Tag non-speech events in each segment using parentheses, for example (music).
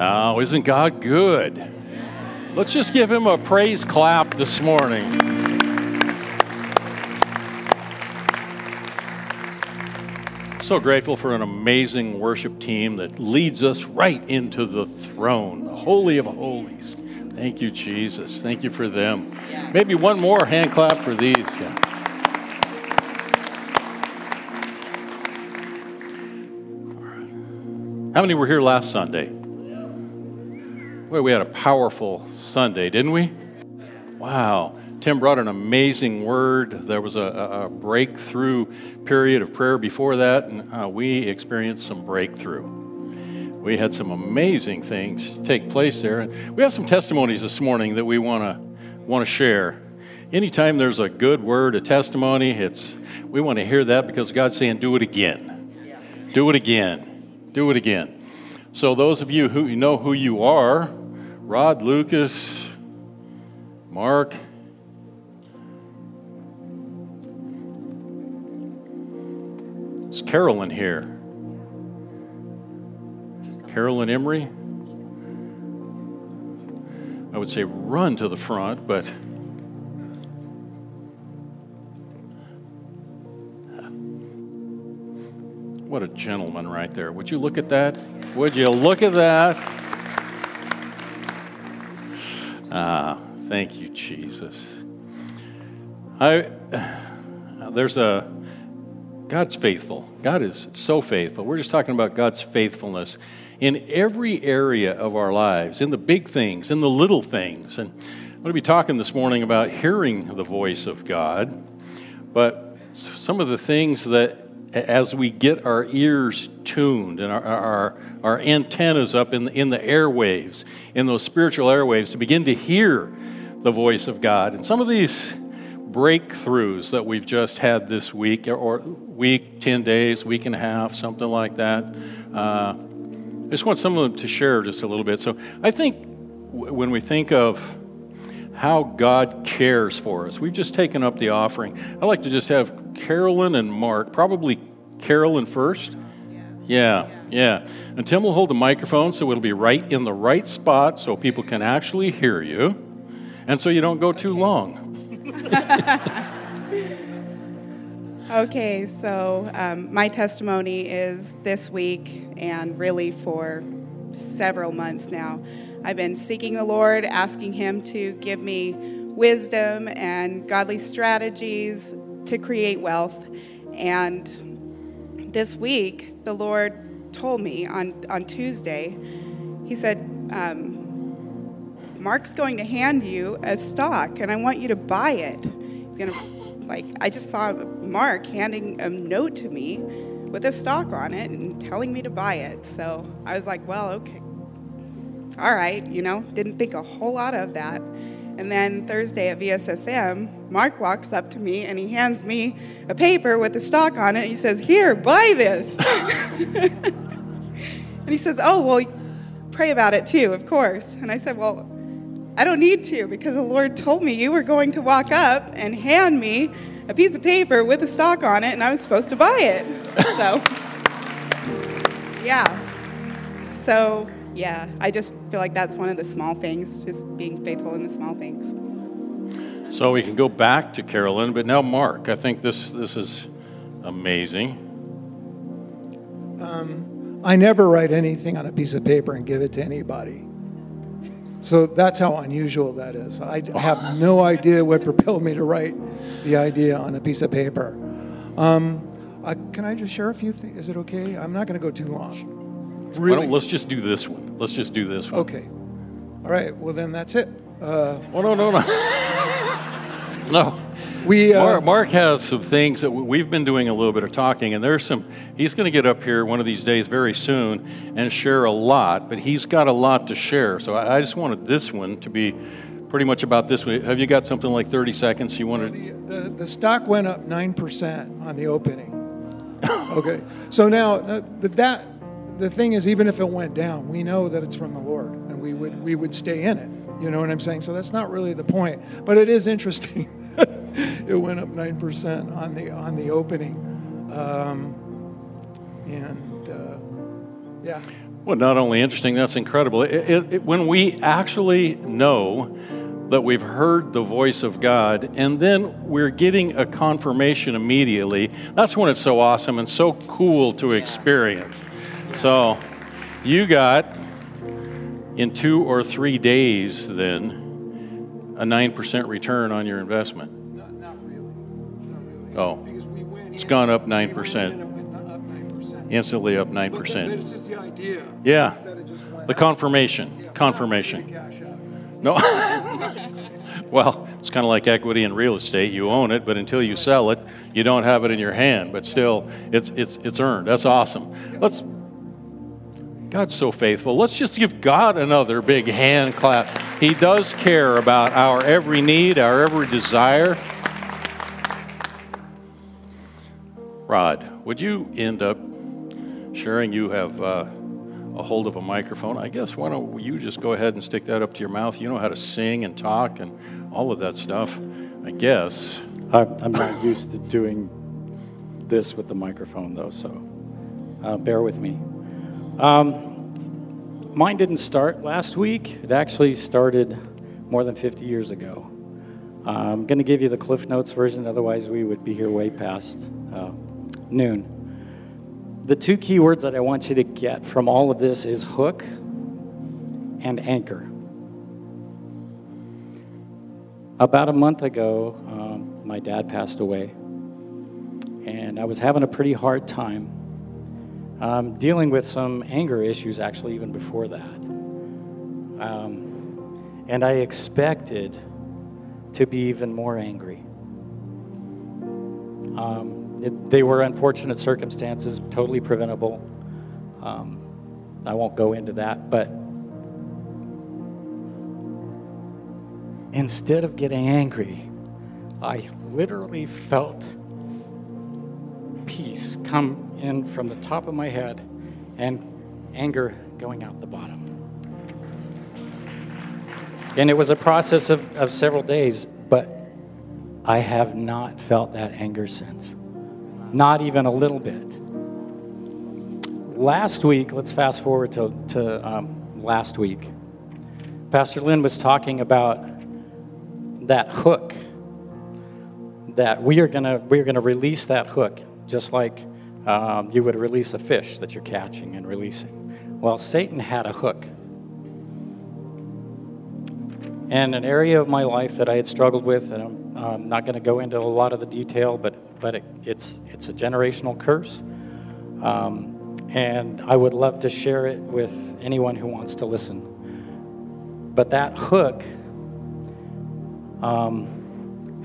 Oh, isn't God good? Let's just give him a praise clap this morning. So grateful for an amazing worship team that leads us right into the throne, the Holy of Holies. Thank you, Jesus. Thank you for them. Maybe one more hand clap for these. Yeah. How many were here last Sunday? Well, we had a powerful Sunday, didn't we? Wow. Tim brought an amazing word. There was a, a breakthrough period of prayer before that, and uh, we experienced some breakthrough. We had some amazing things take place there. And we have some testimonies this morning that we want to want to share. Anytime there's a good word, a testimony, it's we want to hear that because God's saying, "Do it again, do it again." Do it again. So, those of you who know who you are, Rod, Lucas, Mark, is Carolyn here? Carolyn Emery? I would say run to the front, but What a gentleman right there. Would you look at that? Would you look at that? Ah, thank you, Jesus. I there's a God's faithful. God is so faithful. We're just talking about God's faithfulness in every area of our lives, in the big things, in the little things. And I'm going to be talking this morning about hearing the voice of God, but some of the things that as we get our ears tuned and our, our, our antennas up in the, in the airwaves, in those spiritual airwaves, to begin to hear the voice of God. And some of these breakthroughs that we've just had this week, or week, 10 days, week and a half, something like that, uh, I just want some of them to share just a little bit. So I think when we think of how God cares for us. We've just taken up the offering. I'd like to just have Carolyn and Mark, probably Carolyn first. Yeah, yeah. And Tim will hold the microphone so it'll be right in the right spot so people can actually hear you and so you don't go too long. (laughs) okay, so um, my testimony is this week and really for several months now. I've been seeking the Lord, asking Him to give me wisdom and godly strategies to create wealth. And this week, the Lord told me on, on Tuesday, He said, um, Mark's going to hand you a stock, and I want you to buy it. He's going to, like, I just saw Mark handing a note to me with a stock on it and telling me to buy it. So I was like, well, okay, all right, you know, didn't think a whole lot of that. And then Thursday at VSSM, Mark walks up to me and he hands me a paper with the stock on it. He says, Here, buy this. (laughs) and he says, Oh, well, pray about it too, of course. And I said, Well, I don't need to because the Lord told me you were going to walk up and hand me a piece of paper with a stock on it and I was supposed to buy it. (laughs) So, yeah. So, yeah, I just feel like that's one of the small things, just being faithful in the small things. So we can go back to Carolyn, but now Mark. I think this this is amazing. Um, I never write anything on a piece of paper and give it to anybody. So that's how unusual that is. I have no (laughs) idea what propelled me to write the idea on a piece of paper. Um, uh, can I just share a few things? Is it okay? I'm not going to go too long. Really? let's just do this one. Let's just do this one. Okay. All right. Well, then that's it. Uh, oh no no no. (laughs) no. We uh, Mark, Mark, has some things that we've been doing a little bit of talking, and there's some. He's going to get up here one of these days very soon and share a lot, but he's got a lot to share. So I, I just wanted this one to be pretty much about this one. Have you got something like 30 seconds you wanted? The, the, the stock went up nine percent on the opening. (laughs) okay. So now, uh, but that the thing is, even if it went down, we know that it's from the Lord, and we would we would stay in it. You know what I'm saying? So that's not really the point, but it is interesting. (laughs) it went up nine percent on the on the opening, um, and uh, yeah. Well, not only interesting, that's incredible. It, it, it, when we actually know that we've heard the voice of God and then we're getting a confirmation immediately, that's when it's so awesome and so cool to experience. So, you got in two or three days then a 9% return on your investment. Not, not really. Not really. Oh. Because we went It's gone up 9%. in and it up 9%. Instantly up But 9%. it's just the idea. Yeah. That it just went The confirmation. Yeah, Confirmation. No. (laughs) well, it's kind of like equity in real estate. You own it, but until you sell it, you don't have it in your hand. But still, it's it's it's earned. That's awesome. Let's. God's so faithful. Let's just give God another big hand clap. He does care about our every need, our every desire. Rod, would you end up sharing? You have uh, a hold of a microphone. I guess why don't you just go ahead and stick that up to your mouth? You know how to sing and talk and all of that stuff. I guess. I- I'm not used to doing this with the microphone, though, so uh, bear with me. Um, mine didn't start last week. It actually started more than 50 years ago. Uh, I'm going to give you the Cliff Notes version, otherwise, we would be here way past uh, noon. The two key words that I want you to get from all of this is hook and anchor. About a month ago, um, my dad passed away, and I was having a pretty hard time um, dealing with some anger issues, actually, even before that. Um, and I expected to be even more angry. Um, it, they were unfortunate circumstances, totally preventable. Um, I won't go into that, but instead of getting angry, I literally felt peace come in from the top of my head and anger going out the bottom. And it was a process of, of several days, but I have not felt that anger since. Not even a little bit. Last week, let's fast forward to, to um, last week. Pastor Lynn was talking about that hook that we are gonna we are gonna release that hook just like um, you would release a fish that you're catching and releasing. Well, Satan had a hook, and an area of my life that I had struggled with, and I'm um, not going to go into a lot of the detail, but but it, it's it's a generational curse, um, and I would love to share it with anyone who wants to listen. But that hook um,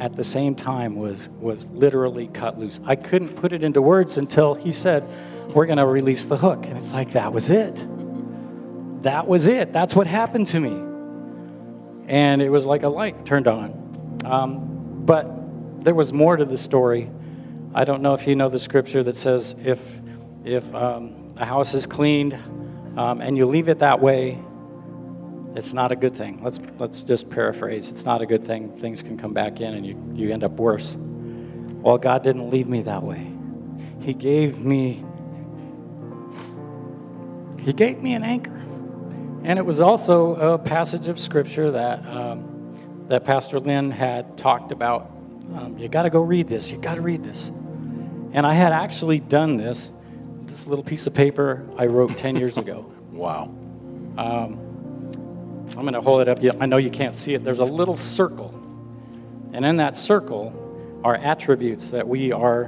at the same time was was literally cut loose. I couldn't put it into words until he said, "We're going to release the hook," and it's like that was it. That was it. That's what happened to me, and it was like a light turned on. Um, but there was more to the story. I don't know if you know the scripture that says if if um, a house is cleaned um, and you leave it that way, it's not a good thing. Let's let's just paraphrase. It's not a good thing. Things can come back in and you, you end up worse. Well, God didn't leave me that way. He gave me He gave me an anchor. And it was also a passage of scripture that um, that Pastor Lynn had talked about. Um, you got to go read this. You got to read this. And I had actually done this. This little piece of paper I wrote 10 years ago. Wow. I'm going to hold it up. I know you can't see it. There's a little circle. And in that circle are attributes that we are,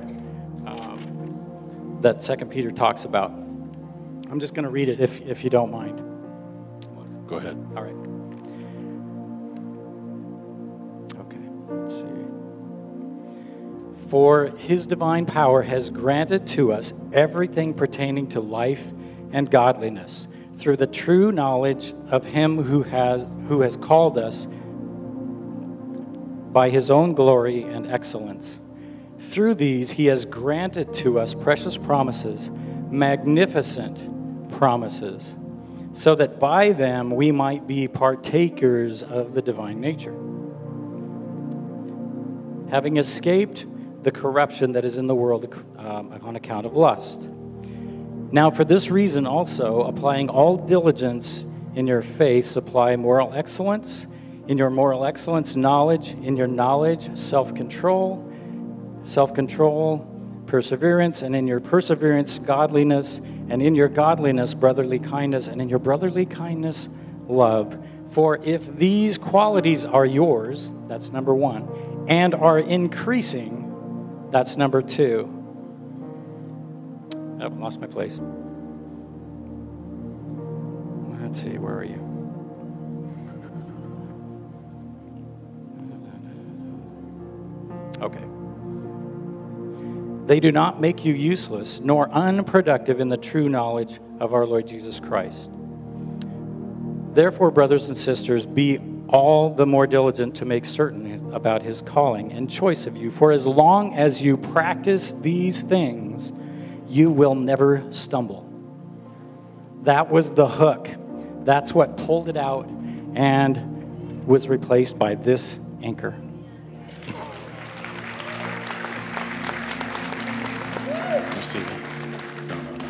um, that Second Peter talks about. I'm just going to read it if, if you don't mind. Go ahead. All right. Okay, let's see. For his divine power has granted to us everything pertaining to life and godliness through the true knowledge of him who has who has called us by his own glory and excellence. Through these he has granted to us precious promises, magnificent promises, so that by them we might be partakers of the divine nature. Having escaped the corruption that is in the world um, on account of lust. Now, for this reason also, applying all diligence in your faith, supply moral excellence. In your moral excellence, knowledge. In your knowledge, self control. Self control, perseverance. And in your perseverance, godliness. And in your godliness, brotherly kindness. And in your brotherly kindness, love. For if these qualities are yours, that's number one, and are increasing, that's number two. Oh, lost my place. Let's see, where are you? Okay. They do not make you useless nor unproductive in the true knowledge of our Lord Jesus Christ. Therefore, brothers and sisters, be all the more diligent to make certain about his calling and choice of you. For as long as you practice these things, you will never stumble. That was the hook. That's what pulled it out and was replaced by this anchor. You see that? No, no, no.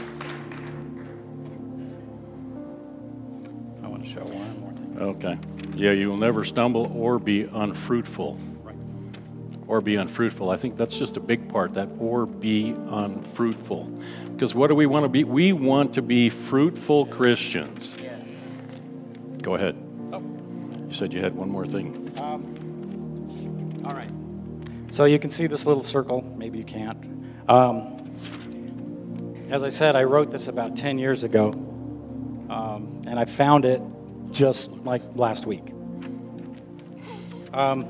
I want to show one more thing. Okay. Yeah, you will never stumble or be unfruitful. Or be unfruitful. I think that's just a big part, that or be unfruitful. Because what do we want to be? We want to be fruitful Christians. Go ahead. You said you had one more thing. All right. So you can see this little circle. Maybe you can't. Um, as I said, I wrote this about 10 years ago, um, and I found it just like last week. Um,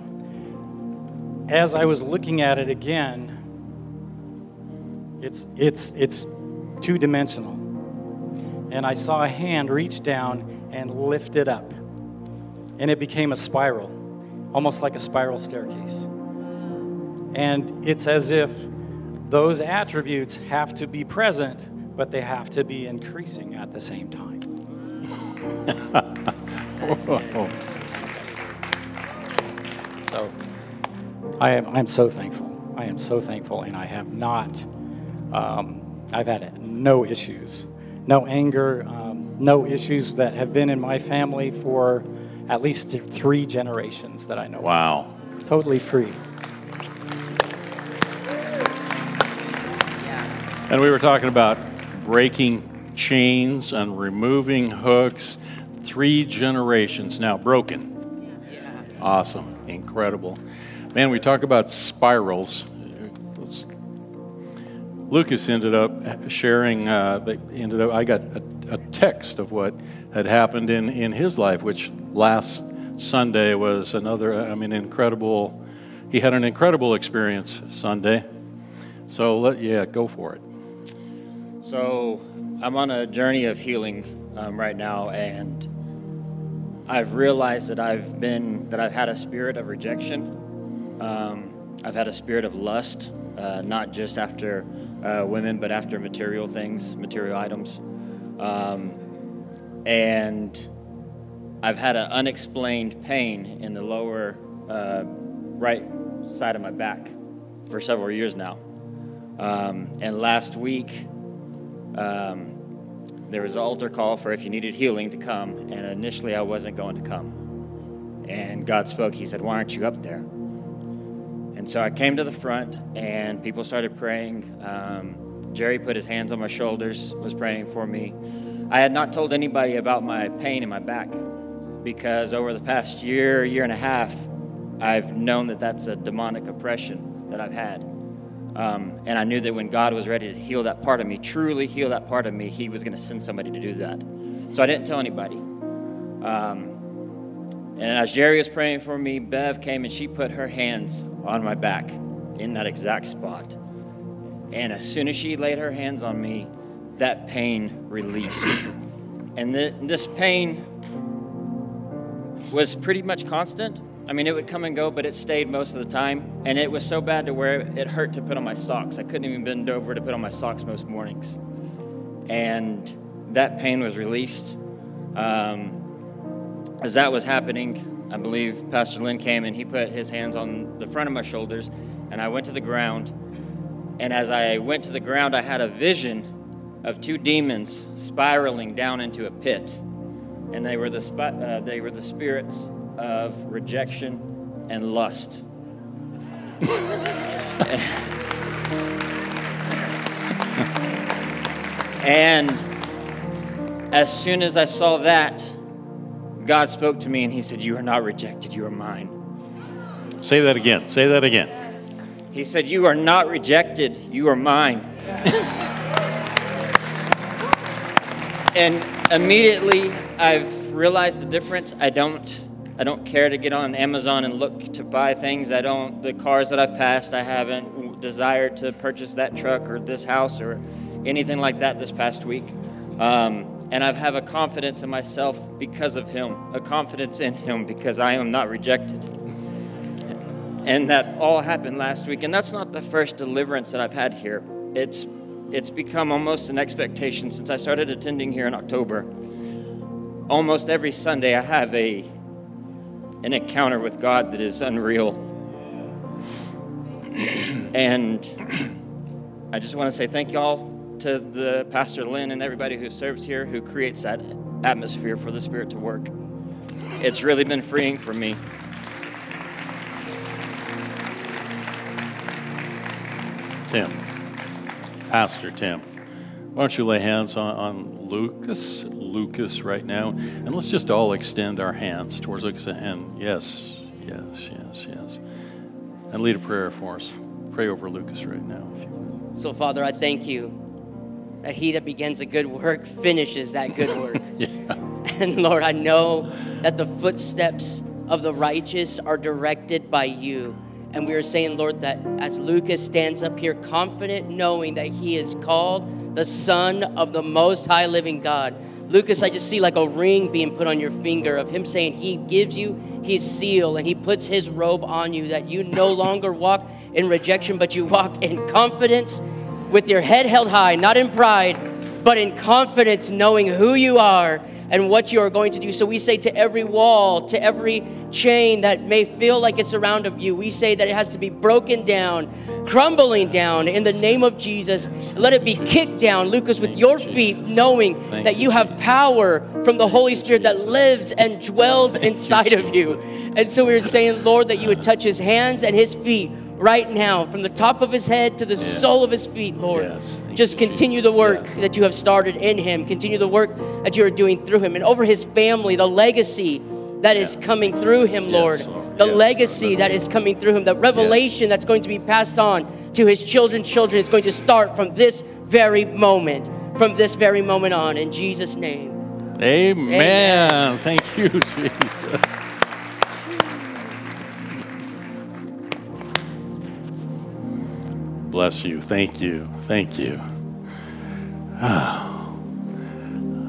as I was looking at it again, it's, it's, it's two dimensional. And I saw a hand reach down and lift it up. And it became a spiral, almost like a spiral staircase. And it's as if those attributes have to be present, but they have to be increasing at the same time. (laughs) So I am I'm so thankful. I am so thankful, and I have not, um, I've had no issues, no anger, um, no issues that have been in my family for at least three generations that I know. of. Wow. Totally free. And we were talking about breaking chains and removing hooks. Three generations now broken. Awesome. Incredible. Man, we talk about spirals. Lucas ended up sharing, uh, they ended up, I got a, a text of what had happened in, in his life, which last Sunday was another, I mean, incredible. He had an incredible experience Sunday. So, let, yeah, go for it. So I'm on a journey of healing um, right now, and I've realized that I've been that I've had a spirit of rejection. Um, I've had a spirit of lust, uh, not just after uh, women, but after material things, material items, um, and I've had an unexplained pain in the lower uh, right side of my back for several years now. Um, and last week, um, there was an altar call for if you needed healing to come, and initially I wasn't going to come. And God spoke. He said, Why aren't you up there? And so I came to the front, and people started praying. Um, Jerry put his hands on my shoulders, was praying for me. I had not told anybody about my pain in my back because over the past year, year and a half, I've known that that's a demonic oppression that I've had. Um, and I knew that when God was ready to heal that part of me, truly heal that part of me, He was going to send somebody to do that. So I didn't tell anybody. Um, and as Jerry was praying for me, Bev came and she put her hands on my back in that exact spot. And as soon as she laid her hands on me, that pain released. And th- this pain was pretty much constant. I mean, it would come and go, but it stayed most of the time. And it was so bad to where it hurt to put on my socks. I couldn't even bend over to put on my socks most mornings. And that pain was released. Um, as that was happening, I believe Pastor Lynn came and he put his hands on the front of my shoulders, and I went to the ground. And as I went to the ground, I had a vision of two demons spiraling down into a pit. And they were the, uh, they were the spirits of rejection and lust. (laughs) and as soon as I saw that, God spoke to me and He said, You are not rejected, you are mine. Say that again. Say that again. He said, You are not rejected, you are mine. (laughs) and immediately I've realized the difference. I don't I don't care to get on Amazon and look to buy things. I don't the cars that I've passed, I haven't desired to purchase that truck or this house or anything like that this past week. Um, and I have a confidence in myself because of him, a confidence in him because I am not rejected. And that all happened last week. And that's not the first deliverance that I've had here. It's it's become almost an expectation since I started attending here in October. Almost every Sunday I have a an encounter with God that is unreal. (clears throat) and I just want to say thank y'all to the Pastor Lynn and everybody who serves here who creates that atmosphere for the Spirit to work. It's really been freeing for me. Tim, Pastor Tim, why don't you lay hands on, on Lucas, Lucas right now, and let's just all extend our hands towards Lucas and yes, yes, yes, yes, and lead a prayer for us. Pray over Lucas right now, if you would. So, Father, I thank you that he that begins a good work finishes that good (laughs) work. Yeah. And Lord, I know that the footsteps of the righteous are directed by you. And we are saying, Lord, that as Lucas stands up here confident, knowing that he is called the Son of the Most High Living God. Lucas, I just see like a ring being put on your finger of him saying he gives you his seal and he puts his robe on you, that you no longer walk in rejection, but you walk in confidence with your head held high, not in pride, but in confidence, knowing who you are and what you are going to do. So we say to every wall, to every chain that may feel like it's around of you, we say that it has to be broken down, crumbling down in the name of Jesus. Let it be kicked down, Lucas, with your feet, knowing that you, you have power from the Holy Spirit that lives and dwells inside of you. And so we're saying, Lord, that you would touch his hands and his feet right now, from the top of his head to the sole of his feet, Lord. Yes, Just continue Jesus. the work Yeah. that you have started in him. Continue the work that you are doing through him and over his family, the legacy that is coming through him, Yes, Lord. Lord. The Yes, legacy Lord. that is coming through him, the revelation that's going to be passed on to his children's children. It's going to start from this very moment, from this very moment on, in Jesus' name. Amen. Amen. Thank you, (laughs) Jesus. Bless you. Thank you. Thank you. Ah.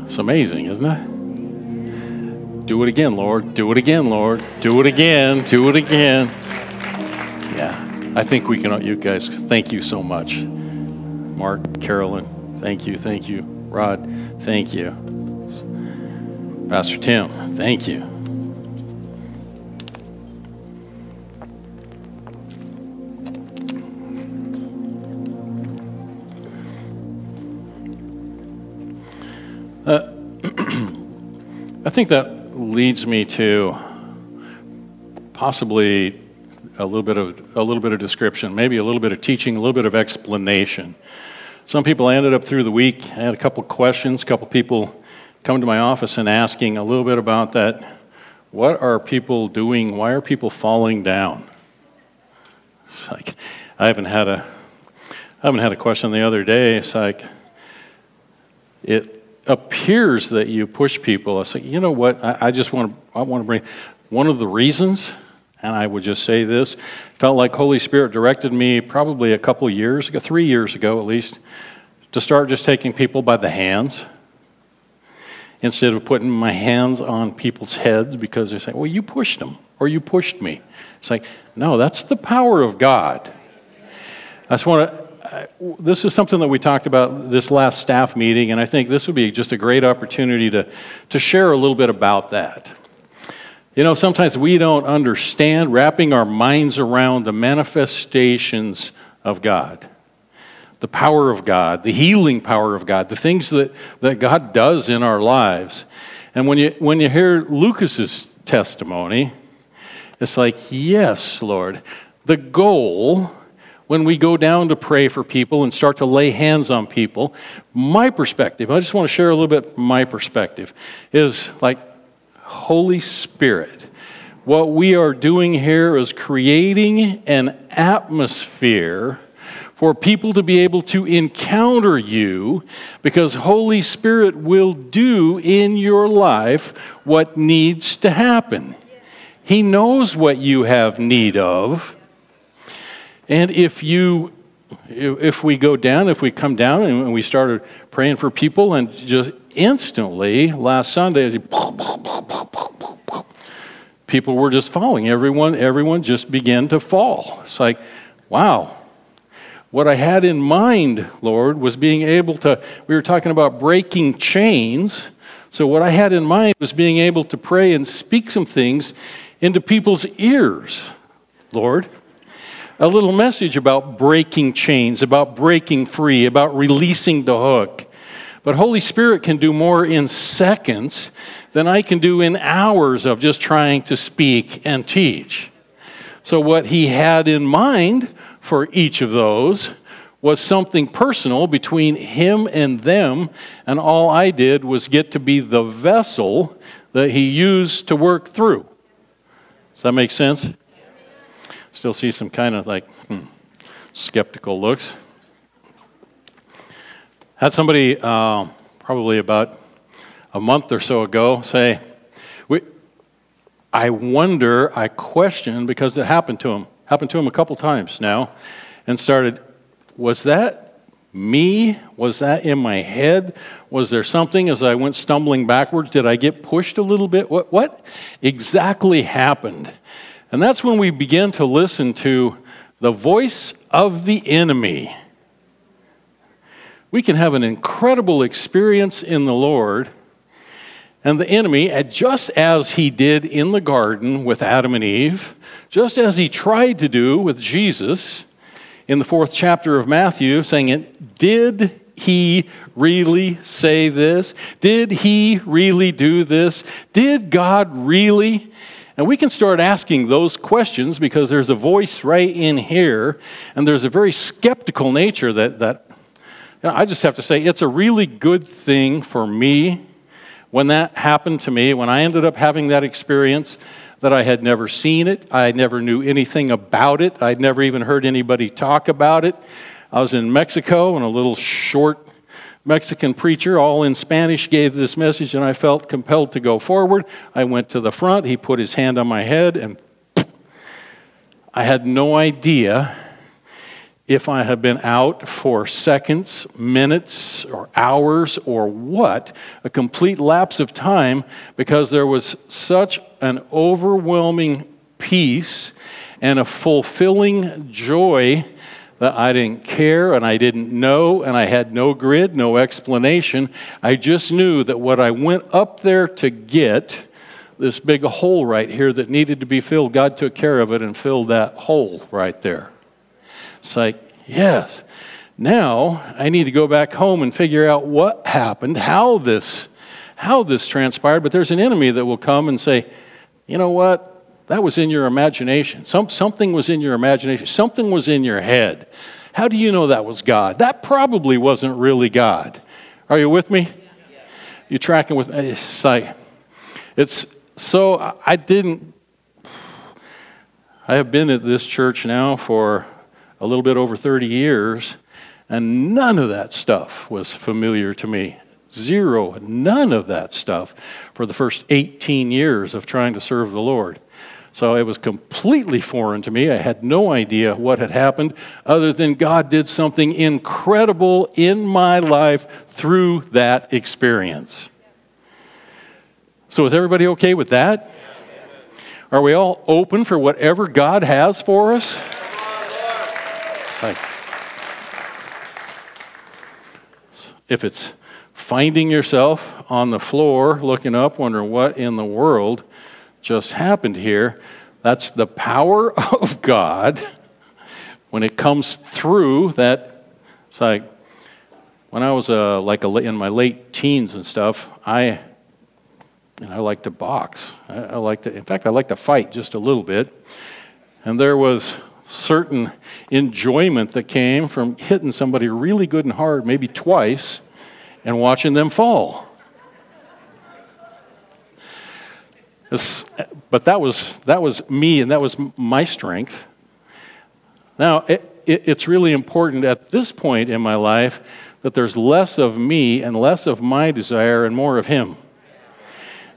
It's amazing, isn't it? Do it again, Lord. Do it again, Lord. Do it again. Do it again. Yeah. I think we can, you guys, thank you so much. Mark, Carolyn, thank you. Thank you. Rod, thank you. Pastor Tim, thank you. Think that leads me to possibly a little bit of a little bit of description, maybe a little bit of teaching, a little bit of explanation. Some people I ended up through the week. I had a couple questions. A couple people come to my office and asking a little bit about that. What are people doing? Why are people falling down? It's like I haven't had a I haven't had a question the other day. It's like it appears that you push people. I say, you know what? I, I just want to I want to bring one of the reasons, and I would just say this: felt like Holy Spirit directed me probably a couple years ago, three years ago at least, to start just taking people by the hands instead of putting my hands on people's heads because they say, well, you pushed them or you pushed me. It's like, no, that's the power of God. I just want to, this is something that we talked about this last staff meeting, and I think this would be just a great opportunity to, to share a little bit about that. You know, sometimes we don't understand wrapping our minds around the manifestations of God. the power of God, the healing power of God, the things that, that God does in our lives. And when you, when you hear Lucas's testimony, it's like, yes, Lord. The goal when we go down to pray for people and start to lay hands on people, my perspective, I just want to share a little bit my perspective, is like, Holy Spirit, what we are doing here is creating an atmosphere for people to be able to encounter you because Holy Spirit will do in your life what needs to happen. He knows what you have need of. And if you if we go down, if we come down and we started praying for people and just instantly last Sunday people were just falling. Everyone everyone just began to fall. It's like, wow. What I had in mind, Lord, was being able to we were talking about breaking chains. So what I had in mind was being able to pray and speak some things into people's ears, Lord a little message about breaking chains, about breaking free, about releasing the hook. But Holy Spirit can do more in seconds than I can do in hours of just trying to speak and teach. So, what he had in mind for each of those was something personal between him and them, and all I did was get to be the vessel that he used to work through. Does that make sense? Still see some kind of like hmm, skeptical looks. Had somebody uh, probably about a month or so ago say, we, I wonder, I question, because it happened to him, happened to him a couple times now, and started, was that me? Was that in my head? Was there something as I went stumbling backwards? Did I get pushed a little bit? What, what exactly happened? And that's when we begin to listen to the voice of the enemy. We can have an incredible experience in the Lord, and the enemy, just as he did in the garden with Adam and Eve, just as he tried to do with Jesus in the fourth chapter of Matthew, saying, it, Did he really say this? Did he really do this? Did God really? And we can start asking those questions because there's a voice right in here, and there's a very skeptical nature that, that you know, I just have to say it's a really good thing for me when that happened to me, when I ended up having that experience that I had never seen it, I never knew anything about it, I'd never even heard anybody talk about it. I was in Mexico in a little short Mexican preacher, all in Spanish, gave this message, and I felt compelled to go forward. I went to the front. He put his hand on my head, and I had no idea if I had been out for seconds, minutes, or hours, or what, a complete lapse of time, because there was such an overwhelming peace and a fulfilling joy that I didn't care and I didn't know and I had no grid, no explanation. I just knew that what I went up there to get, this big hole right here that needed to be filled, God took care of it and filled that hole right there. It's like, yes. Now I need to go back home and figure out what happened, how this how this transpired, but there's an enemy that will come and say, "You know what? That was in your imagination. Some, something was in your imagination. Something was in your head. How do you know that was God? That probably wasn't really God. Are you with me? You tracking with me? It's like, it's so, I didn't, I have been at this church now for a little bit over 30 years, and none of that stuff was familiar to me. Zero, none of that stuff for the first 18 years of trying to serve the Lord. So it was completely foreign to me. I had no idea what had happened, other than God did something incredible in my life through that experience. So, is everybody okay with that? Are we all open for whatever God has for us? Like, if it's finding yourself on the floor looking up, wondering what in the world just happened here. That's the power (laughs) of God when it comes through that It's like when I was uh, like a, in my late teens and stuff, I and I like to box. I, I like to, in fact, I like to fight just a little bit. And there was certain enjoyment that came from hitting somebody really good and hard, maybe twice, and watching them fall. This, but that was, that was me, and that was my strength. Now, it, it, it's really important at this point in my life that there's less of me and less of my desire and more of Him.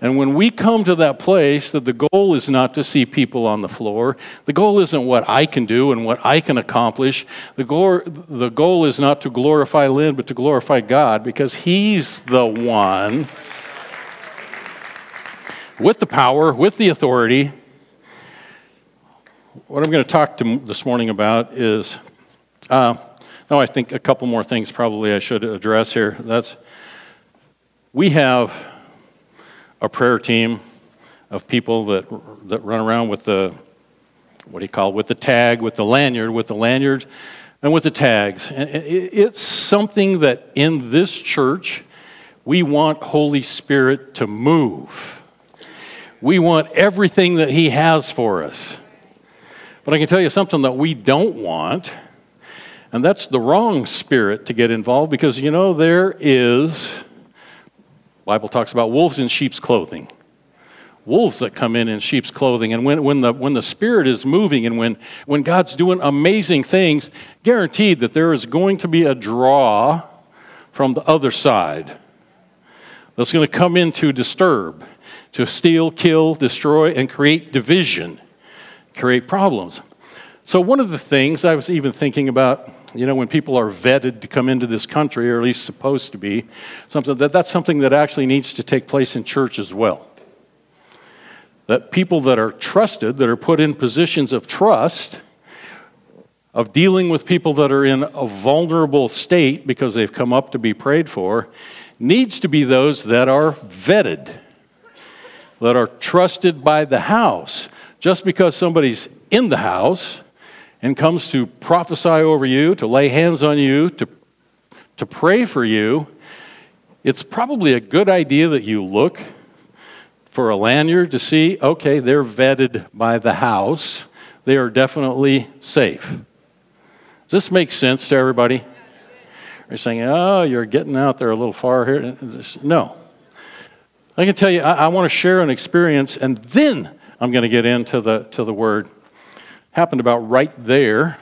And when we come to that place that the goal is not to see people on the floor, the goal isn't what I can do and what I can accomplish. The goal, the goal is not to glorify Lynn, but to glorify God because He's the one with the power, with the authority. What I'm going to talk to this morning about is, uh, no, I think a couple more things probably I should address here. That's, we have a prayer team of people that, that run around with the, what do you call it, with the tag, with the lanyard, with the lanyards, and with the tags. And it's something that in this church, we want Holy Spirit to move. We want everything that He has for us. But I can tell you something that we don't want, and that's the wrong spirit to get involved because, you know, there is Bible talks about wolves in sheep's clothing. Wolves that come in in sheep's clothing. And when, when, the, when the Spirit is moving and when, when God's doing amazing things, guaranteed that there is going to be a draw from the other side that's going to come in to disturb, to steal, kill, destroy, and create division, create problems. So, one of the things I was even thinking about, you know, when people are vetted to come into this country, or at least supposed to be, something that that's something that actually needs to take place in church as well. That people that are trusted, that are put in positions of trust, of dealing with people that are in a vulnerable state because they've come up to be prayed for, needs to be those that are vetted, that are trusted by the house. Just because somebody's in the house, and comes to prophesy over you, to lay hands on you, to, to pray for you, it's probably a good idea that you look for a lanyard to see, okay, they're vetted by the house. They are definitely safe. Does this make sense to everybody? You're saying, oh, you're getting out there a little far here. No. I can tell you, I, I want to share an experience, and then I'm going to get into the, to the word happened about right there.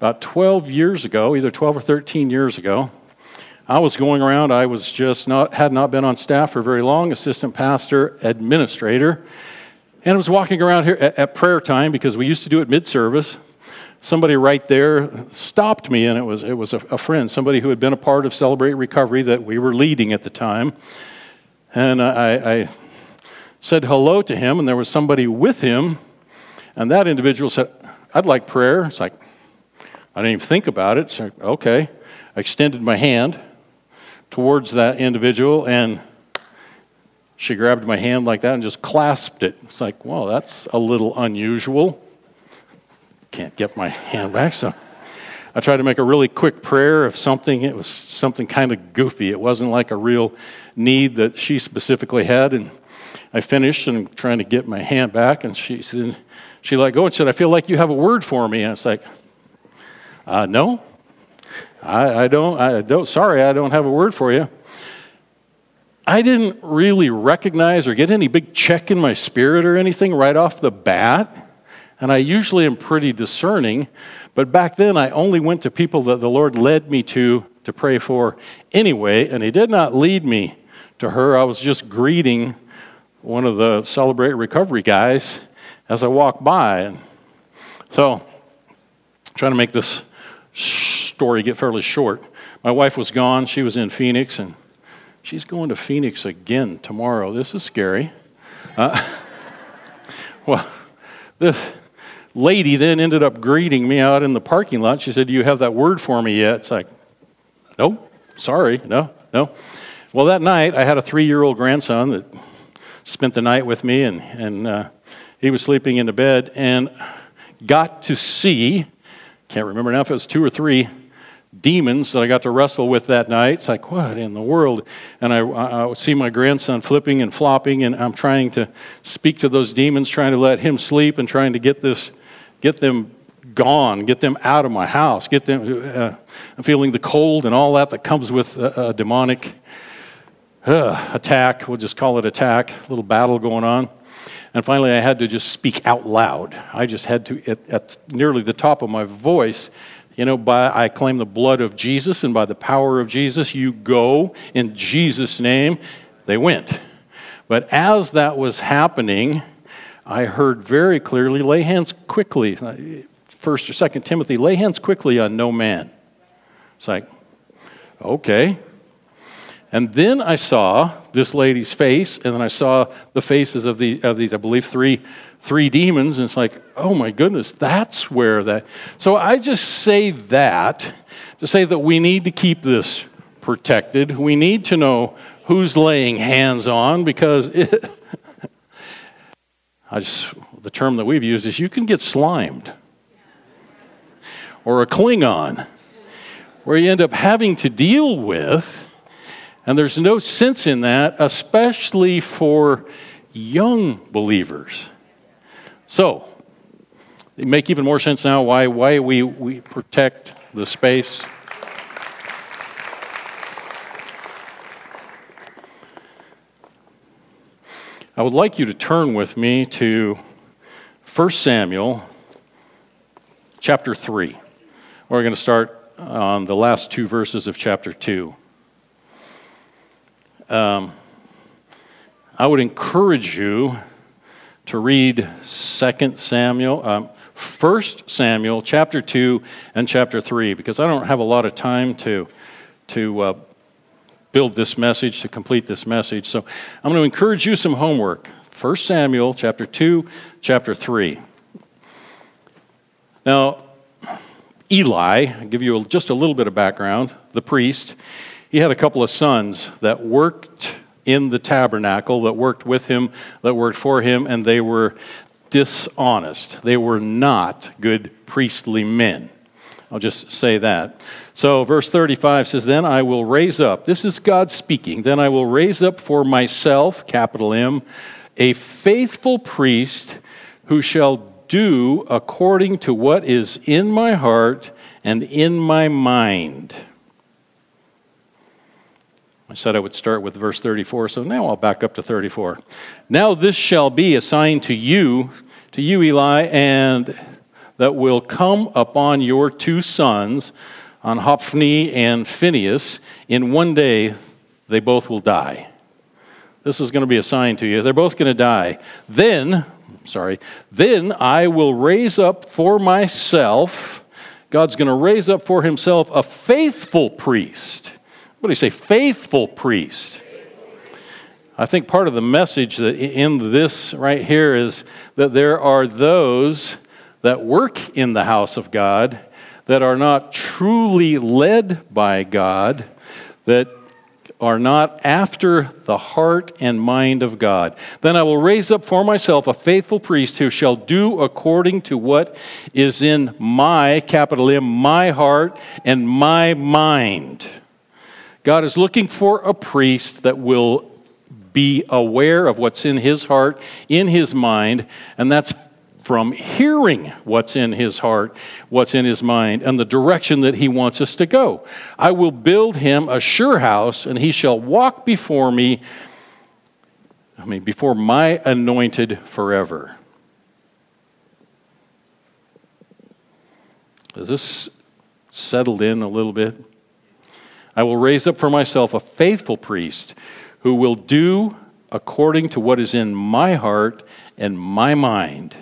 About 12 years ago, either 12 or 13 years ago, I was going around. I was just not, had not been on staff for very long, assistant pastor, administrator. And I was walking around here at, at prayer time because we used to do it mid service. Somebody right there stopped me, and it was, it was a, a friend, somebody who had been a part of Celebrate Recovery that we were leading at the time. And I, I said hello to him, and there was somebody with him and that individual said, I'd like prayer. It's like, I didn't even think about it. So, okay. I extended my hand towards that individual, and she grabbed my hand like that and just clasped it. It's like, well, that's a little unusual. Can't get my hand back, so I tried to make a really quick prayer of something. It was something kind of goofy. It wasn't like a real need that she specifically had. And I finished and trying to get my hand back, and she said, she let go and said, I feel like you have a word for me. And it's like, uh, no, I, I, don't, I don't, sorry, I don't have a word for you. I didn't really recognize or get any big check in my spirit or anything right off the bat. And I usually am pretty discerning. But back then, I only went to people that the Lord led me to to pray for anyway. And He did not lead me to her. I was just greeting one of the Celebrate Recovery guys as I walk by. And so, trying to make this story get fairly short. My wife was gone. She was in Phoenix, and she's going to Phoenix again tomorrow. This is scary. Uh, (laughs) well, this lady then ended up greeting me out in the parking lot. She said, Do you have that word for me yet? It's like, Nope, sorry, no, no. Well, that night, I had a three year old grandson that spent the night with me, and, and uh, he was sleeping in the bed and got to see, can't remember now if it was two or three, demons that I got to wrestle with that night. It's like, what in the world? And I, I, see my grandson flipping and flopping, and I'm trying to speak to those demons, trying to let him sleep, and trying to get this, get them gone, get them out of my house, get them uh, I'm feeling the cold and all that that comes with a, a demonic uh, attack. We'll just call it attack. Little battle going on. And finally, I had to just speak out loud. I just had to, at, at nearly the top of my voice, you know, by I claim the blood of Jesus and by the power of Jesus, you go in Jesus' name. They went. But as that was happening, I heard very clearly, lay hands quickly. First or second Timothy, lay hands quickly on no man. It's like, okay. And then I saw this lady's face, and then I saw the faces of, the, of these, I believe, three, three demons. And it's like, oh my goodness, that's where that. So I just say that to say that we need to keep this protected. We need to know who's laying hands on because it, (laughs) I just, the term that we've used is you can get slimed or a Klingon where you end up having to deal with and there's no sense in that, especially for young believers. So, it make even more sense now why, why we, we protect the space. I would like you to turn with me to 1 Samuel chapter 3. We're going to start on the last two verses of chapter 2. Um, I would encourage you to read 2 Samuel, um, 1 Samuel chapter 2 and chapter 3, because I don't have a lot of time to, to uh, build this message, to complete this message. So I'm going to encourage you some homework. 1 Samuel chapter 2, chapter 3. Now, Eli, I'll give you just a little bit of background, the priest he had a couple of sons that worked in the tabernacle, that worked with him, that worked for him, and they were dishonest. They were not good priestly men. I'll just say that. So, verse 35 says, Then I will raise up, this is God speaking, then I will raise up for myself, capital M, a faithful priest who shall do according to what is in my heart and in my mind. I said I would start with verse 34, so now I'll back up to 34. Now this shall be a sign to you, to you, Eli, and that will come upon your two sons, on Hophni and Phinehas. In one day, they both will die. This is going to be a sign to you. They're both going to die. Then, sorry, then I will raise up for myself, God's going to raise up for himself a faithful priest what do you say? Faithful priest. I think part of the message that in this right here is that there are those that work in the house of God that are not truly led by God, that are not after the heart and mind of God. Then I will raise up for myself a faithful priest who shall do according to what is in my, capital M, my heart and my mind. God is looking for a priest that will be aware of what's in his heart, in his mind, and that's from hearing what's in his heart, what's in his mind, and the direction that he wants us to go. I will build him a sure house, and he shall walk before me, I mean, before my anointed forever. Is this settled in a little bit? I will raise up for myself a faithful priest who will do according to what is in my heart and my mind.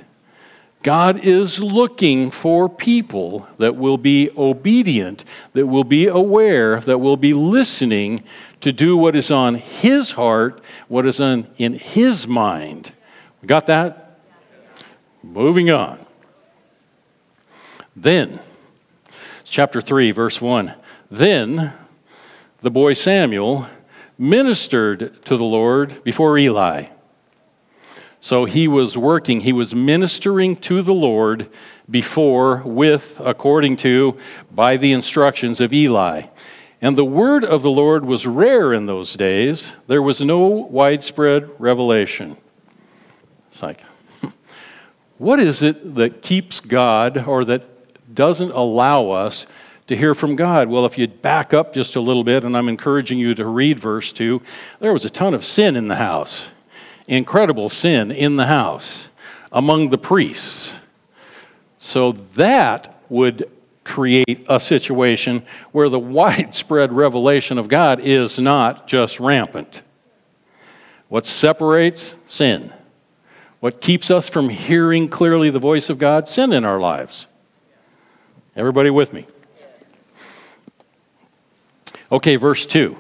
God is looking for people that will be obedient, that will be aware, that will be listening to do what is on His heart, what is on, in His mind. We got that? Moving on. Then, chapter 3, verse 1. Then the boy Samuel ministered to the Lord before Eli. So he was working, he was ministering to the Lord before, with, according to, by the instructions of Eli. And the word of the Lord was rare in those days. There was no widespread revelation. It's like, (laughs) what is it that keeps God or that doesn't allow us to hear from God? Well, if you back up just a little bit, and I'm encouraging you to read verse 2, there was a ton of sin in the house, incredible sin in the house among the priests. So that would create a situation where the (laughs) widespread revelation of God is not just rampant. What separates sin? What keeps us from hearing clearly the voice of God? Sin in our lives. Everybody with me? Okay, verse 2.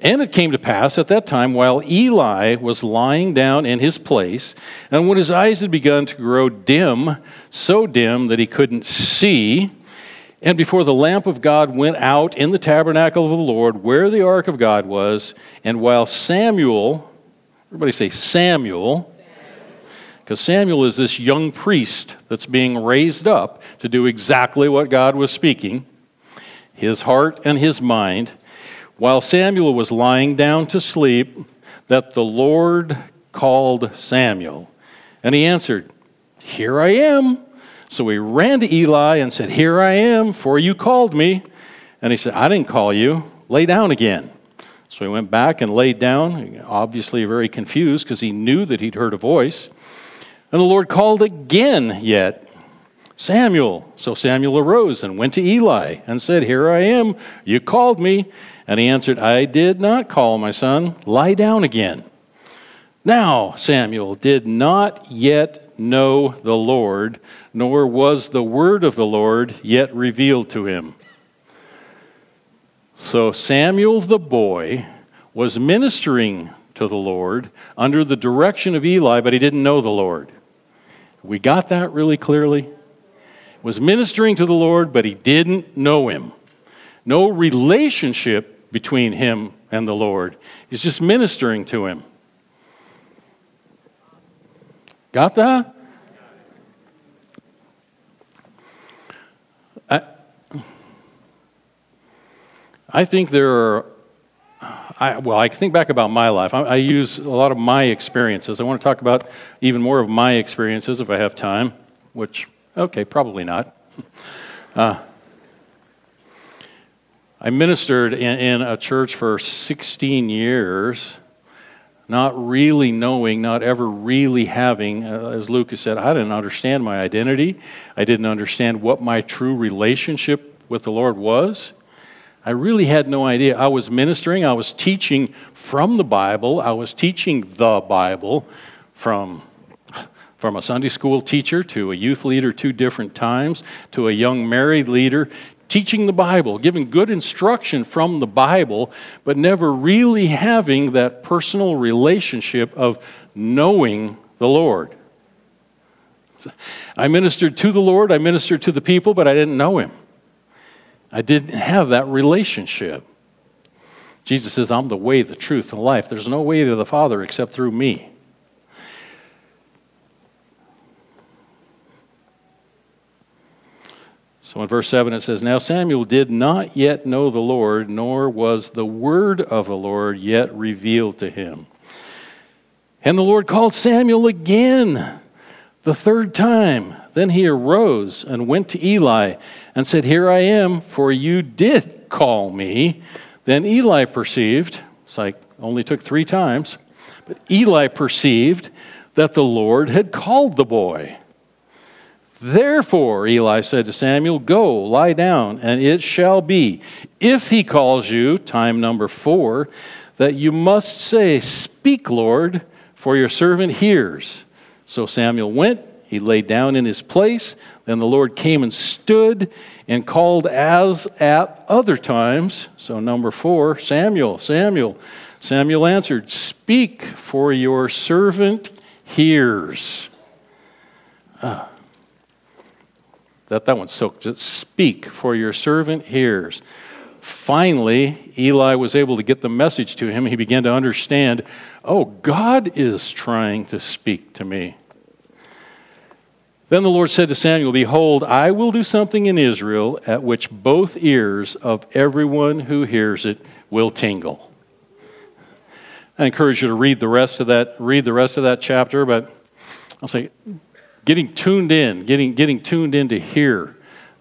And it came to pass at that time, while Eli was lying down in his place, and when his eyes had begun to grow dim, so dim that he couldn't see, and before the lamp of God went out in the tabernacle of the Lord, where the ark of God was, and while Samuel, everybody say Samuel, because Samuel is this young priest that's being raised up to do exactly what God was speaking, his heart and his mind, while Samuel was lying down to sleep, that the Lord called Samuel. And he answered, Here I am. So he ran to Eli and said, Here I am, for you called me. And he said, I didn't call you. Lay down again. So he went back and laid down, obviously very confused because he knew that he'd heard a voice. And the Lord called again, yet, Samuel. So Samuel arose and went to Eli and said, Here I am. You called me. And he answered, I did not call, my son. Lie down again. Now Samuel did not yet know the Lord, nor was the word of the Lord yet revealed to him. So Samuel the boy was ministering to the Lord under the direction of Eli, but he didn't know the Lord. We got that really clearly? Was ministering to the Lord, but he didn't know him. No relationship between him and the Lord. He's just ministering to him. Got that? I, I think there are, I, well, I think back about my life. I, I use a lot of my experiences. I want to talk about even more of my experiences if I have time, which, okay, probably not. Uh, I ministered in, in a church for 16 years not really knowing, not ever really having, uh, as Lucas said, I didn't understand my identity. I didn't understand what my true relationship with the Lord was. I really had no idea. I was ministering, I was teaching from the Bible, I was teaching the Bible from, from a Sunday school teacher to a youth leader two different times to a young married leader teaching the Bible, giving good instruction from the Bible, but never really having that personal relationship of knowing the Lord. I ministered to the Lord, I ministered to the people, but I didn't know Him. I didn't have that relationship. Jesus says, I'm the way, the truth, and life. There's no way to the Father except through me. So in verse 7 it says, Now Samuel did not yet know the Lord, nor was the word of the Lord yet revealed to him. And the Lord called Samuel again, the third time. Then he arose and went to Eli and said, Here I am, for you did call me. Then Eli perceived, it's like only took three times, but Eli perceived that the Lord had called the boy. Therefore, Eli said to Samuel, Go, lie down, and it shall be, if he calls you, time number four, that you must say, Speak, Lord, for your servant hears. So Samuel went, he lay down in his place. Then the Lord came and stood and called as at other times. So, number four, Samuel, Samuel. Samuel answered, Speak, for your servant hears. Ah that that one's so just speak for your servant hears finally, Eli was able to get the message to him. He began to understand oh, God is trying to speak to me. Then the Lord said to Samuel, Behold, I will do something in Israel at which both ears of everyone who hears it will tingle. I encourage you to read the rest of that, read the rest of that chapter, but I'll say getting tuned in, getting, getting tuned in to hear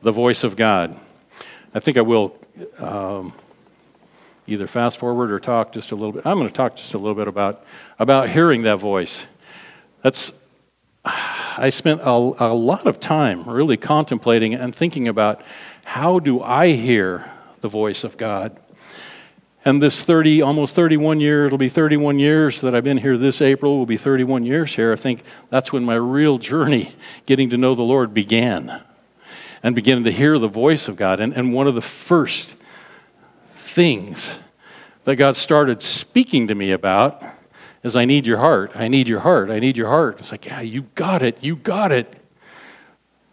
the voice of God. I think I will um, either fast forward or talk just a little bit. I'm going to talk just a little bit about, about hearing that voice. That's I spent a, a lot of time really contemplating and thinking about how do I hear the voice of God. And this 30, almost 31 year, it'll be 31 years that I've been here this April, will be 31 years here. I think that's when my real journey getting to know the Lord began and beginning to hear the voice of God. And, and one of the first things that God started speaking to me about is I need your heart. I need your heart. I need your heart. It's like, yeah, you got it. You got it.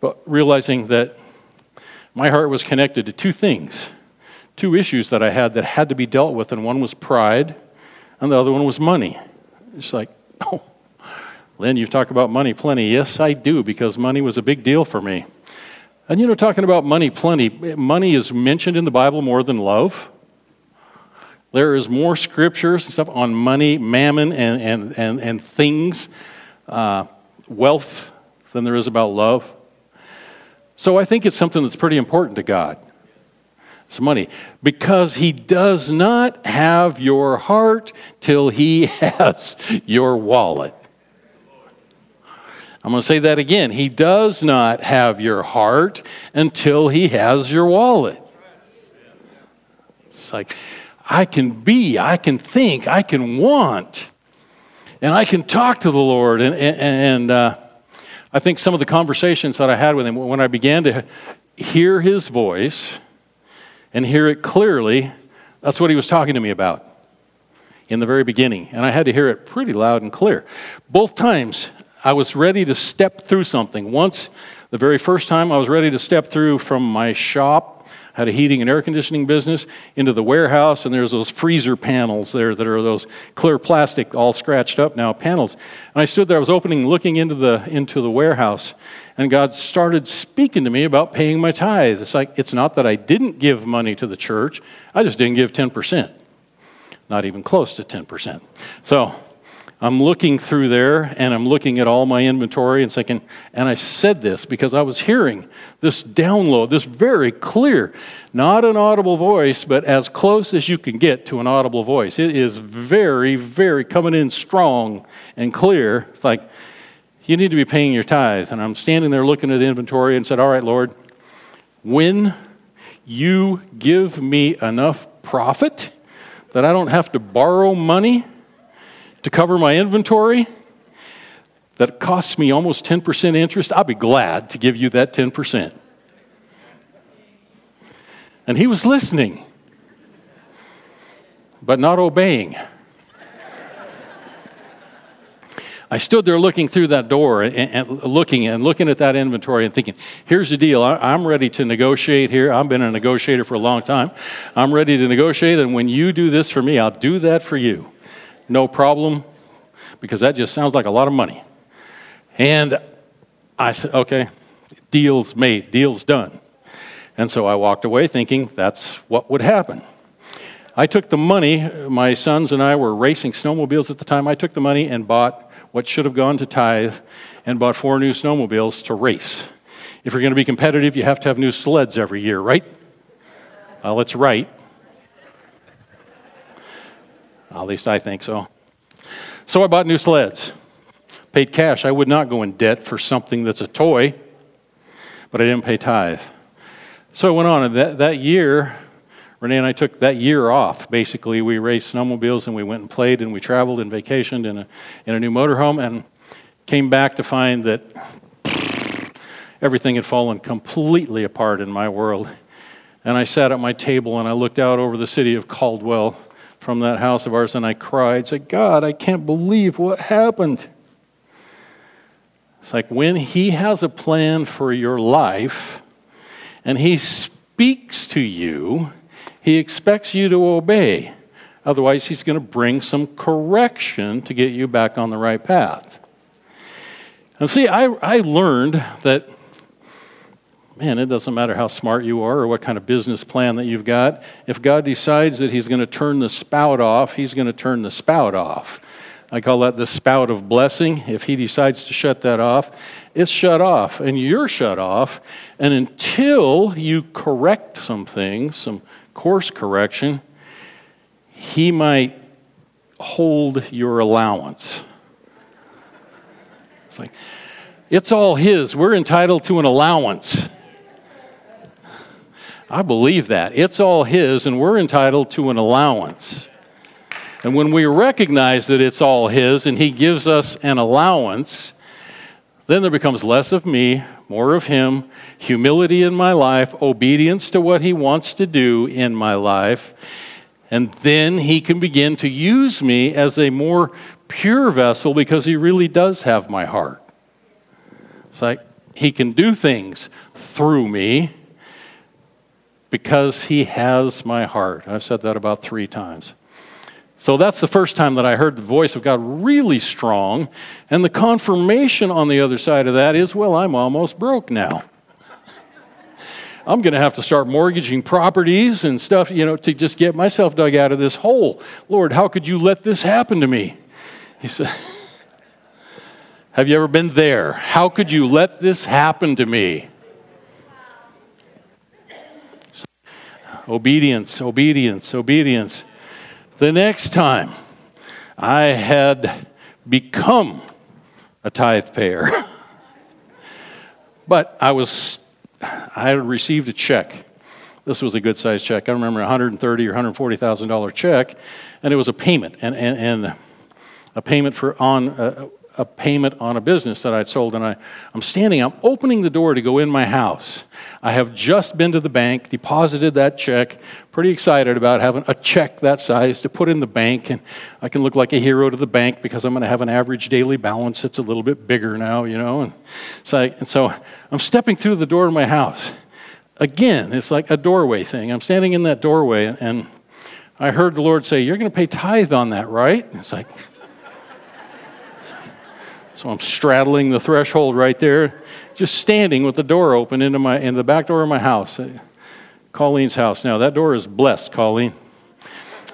But realizing that my heart was connected to two things, two issues that I had that had to be dealt with, and one was pride, and the other one was money. It's like, (laughs) oh, Lynn, you've talked about money plenty. Yes, I do, because money was a big deal for me. And you know, talking about money plenty, money is mentioned in the Bible more than love. There is more scriptures and stuff on money, mammon, and, and, and, and things, uh, wealth, than there is about love. So I think it's something that's pretty important to God. It's money. Because He does not have your heart till He (laughs) has your wallet. I'm going to say that again. He does not have your heart until He has your wallet. It's like, I can be, I can think, I can want, and I can talk to the Lord. And, and, and uh, I think some of the conversations that I had with Him, when I began to hear His voice and hear it clearly, that's what He was talking to me about in the very beginning. And I had to hear it pretty loud and clear. Both times, I was ready to step through something. Once, the very first time, I was ready to step through from my shop had a heating and air conditioning business, into the warehouse, and there's those freezer panels there that are those clear plastic, all scratched up now panels. And I stood there, I was opening, looking into the into the warehouse, and God started speaking to me about paying my tithe. It's like it's not that I didn't give money to the church, I just didn't give 10%. Not even close to 10%. So I'm looking through there and I'm looking at all my inventory and thinking, and I said this because I was hearing this download, this very clear, not an audible voice, but as close as you can get to an audible voice. It is very, very coming in strong and clear. It's like, you need to be paying your tithe. And I'm standing there looking at the inventory and said, All right, Lord, when you give me enough profit that I don't have to borrow money to cover my inventory that costs me almost 10% interest, I'll be glad to give you that 10%. And he was listening, but not obeying. I stood there looking through that door and, and, looking and looking at that inventory and thinking, here's the deal. I, am ready to negotiate here. I've been a negotiator for a long time. I'm ready to negotiate, and when you do this for me, I'll do that for you no problem, because that just sounds like a lot of money. And I said, okay, deal's made, deal's done. And so I walked away thinking that's what would happen. I took the money, my sons and I were racing snowmobiles at the time. I took the money and bought what should have gone to tithe and bought four new snowmobiles to race. If you're going to be competitive, you have to have new sleds every year, right? Well, it's right. At least I think so. So I bought new sleds. Paid cash. I would not go in debt for something that's a toy, but I didn't pay tithe. So I went on, and that, that year, Renee and I took that year off. Basically, we raced snowmobiles and we went and played and we traveled and vacationed in a, in a new motorhome and came back to find that everything had fallen completely apart in my world. And I sat at my table and I looked out over the city of Caldwell from that house of ours and I cried, said, God, I can't believe what happened. It's like when He has a plan for your life and He speaks to you, He expects you to obey. Otherwise, he's going to bring some correction to get you back on the right path. And see, I, I learned that, man, it doesn't matter how smart you are or what kind of business plan that you've got. If God decides that he's going to turn the spout off, he's going to turn the spout off. I call that the spout of blessing. If he decides to shut that off, it's shut off, and you're shut off. And until you correct some things, some course correction, he might hold your allowance. It's like, it's all his. We're entitled to an allowance. I believe that. It's all his, and we're entitled to an allowance. And when we recognize that it's all His and He gives us an allowance, then there becomes less of me, more of Him, humility in my life, obedience to what He wants to do in my life. And then He can begin to use me as a more pure vessel because He really does have my heart. It's like He can do things through me because He has my heart. I've said that about three times. So that's the first time that I heard the voice of God really strong. And the confirmation on the other side of that is well, I'm almost broke now. I'm going to have to start mortgaging properties and stuff, you know, to just get myself dug out of this hole. Lord, how could you let this happen to me? He said, (laughs) Have you ever been there? How could you let this happen to me? Obedience, obedience, obedience. The next time I had become a tithe payer, but I was, I had received a check. This was a good sized check. I remember a 130 or 140 thousand dollar check, and it was a payment and, and, and a payment for on uh, a payment on a business that I'd sold, and I, I'm standing, I'm opening the door to go in my house. I have just been to the bank, deposited that check, pretty excited about having a check that size to put in the bank, and I can look like a hero to the bank because I'm going to have an average daily balance that's a little bit bigger now, you know. And so, I, and so I'm stepping through the door of my house. Again, it's like a doorway thing. I'm standing in that doorway, and I heard the Lord say, You're going to pay tithe on that, right? It's like, so I'm straddling the threshold right there, just standing with the door open into my in the back door of my house, uh, Colleen's house. Now that door is blessed, Colleen.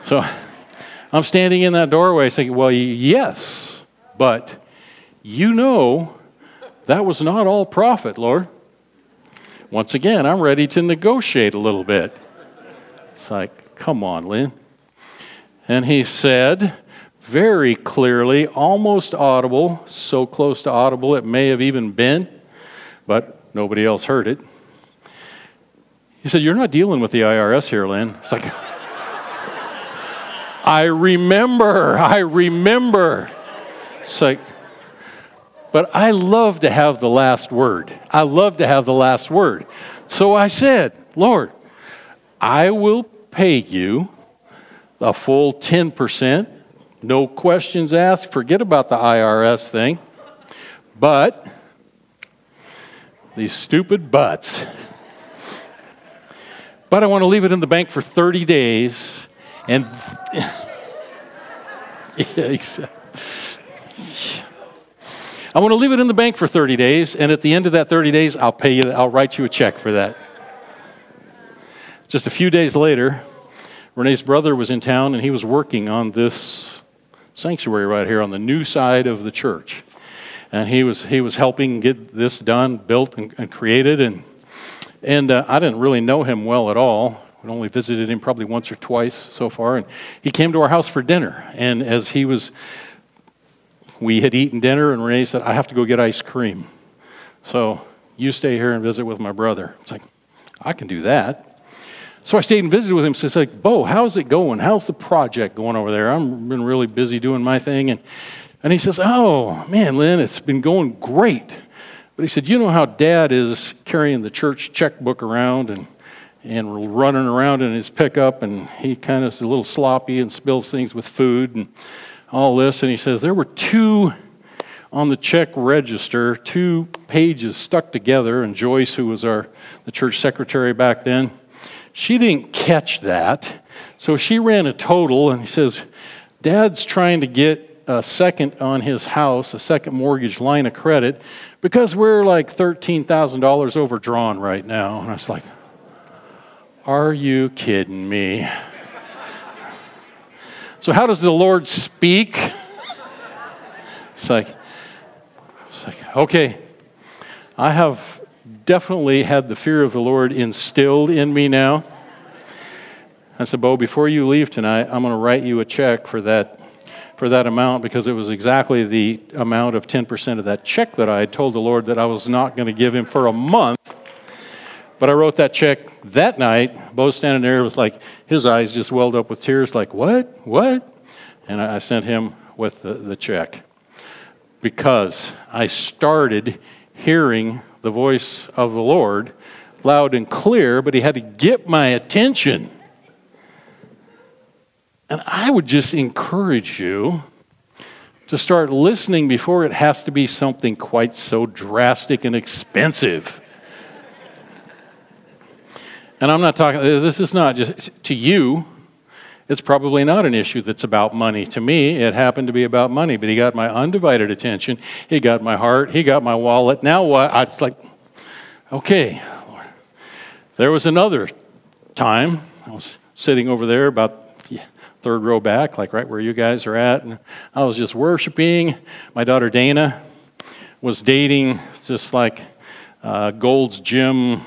So I'm standing in that doorway saying, "Well, yes, but you know that was not all profit, Lord." Once again, I'm ready to negotiate a little bit. It's like, "Come on, Lynn." And he said, very clearly, almost audible, so close to audible it may have even been, but nobody else heard it. He said, You're not dealing with the IRS here, Lynn. It's like, (laughs) I remember, I remember. It's like, but I love to have the last word. I love to have the last word. So I said, Lord, I will pay you a full 10% no questions asked. Forget about the IRS thing. But, these stupid butts. But I want to leave it in the bank for 30 days and. (laughs) I want to leave it in the bank for 30 days, and at the end of that 30 days, I'll pay you, I'll write you a check for that. Just a few days later, Renee's brother was in town and he was working on this sanctuary right here on the new side of the church. And he was, he was helping get this done, built, and, and created. And, and uh, I didn't really know him well at all. I only visited him probably once or twice so far. And he came to our house for dinner. And as he was, we had eaten dinner, and Renee said, I have to go get ice cream. So you stay here and visit with my brother. It's like, I can do that. So I stayed and visited with him. So it's like, Bo, how's it going? How's the project going over there? I've been really busy doing my thing. And, and he says, Oh, man, Lynn, it's been going great. But he said, You know how dad is carrying the church checkbook around and, and running around in his pickup, and he kind of is a little sloppy and spills things with food and all this. And he says, There were two on the check register, two pages stuck together, and Joyce, who was our the church secretary back then, she didn't catch that. So she ran a total and he says, Dad's trying to get a second on his house, a second mortgage line of credit, because we're like $13,000 overdrawn right now. And I was like, Are you kidding me? So, how does the Lord speak? It's like, it's like, okay, I have definitely had the fear of the Lord instilled in me now. I said, Bo, before you leave tonight, I'm going to write you a check for that, for that amount because it was exactly the amount of 10% of that check that I had told the Lord that I was not going to give him for a month. But I wrote that check that night. Bo standing there with like his eyes just welled up with tears, like, what? What? And I sent him with the, the check because I started hearing the voice of the Lord loud and clear, but he had to get my attention. And I would just encourage you to start listening before it has to be something quite so drastic and expensive. And I'm not talking, this is not just to you. It's probably not an issue that's about money. To me, it happened to be about money, but he got my undivided attention. He got my heart. He got my wallet. Now what? I was like, okay. There was another time. I was sitting over there about third row back, like right where you guys are at. And I was just worshiping. My daughter Dana was dating just like uh, Gold's Gym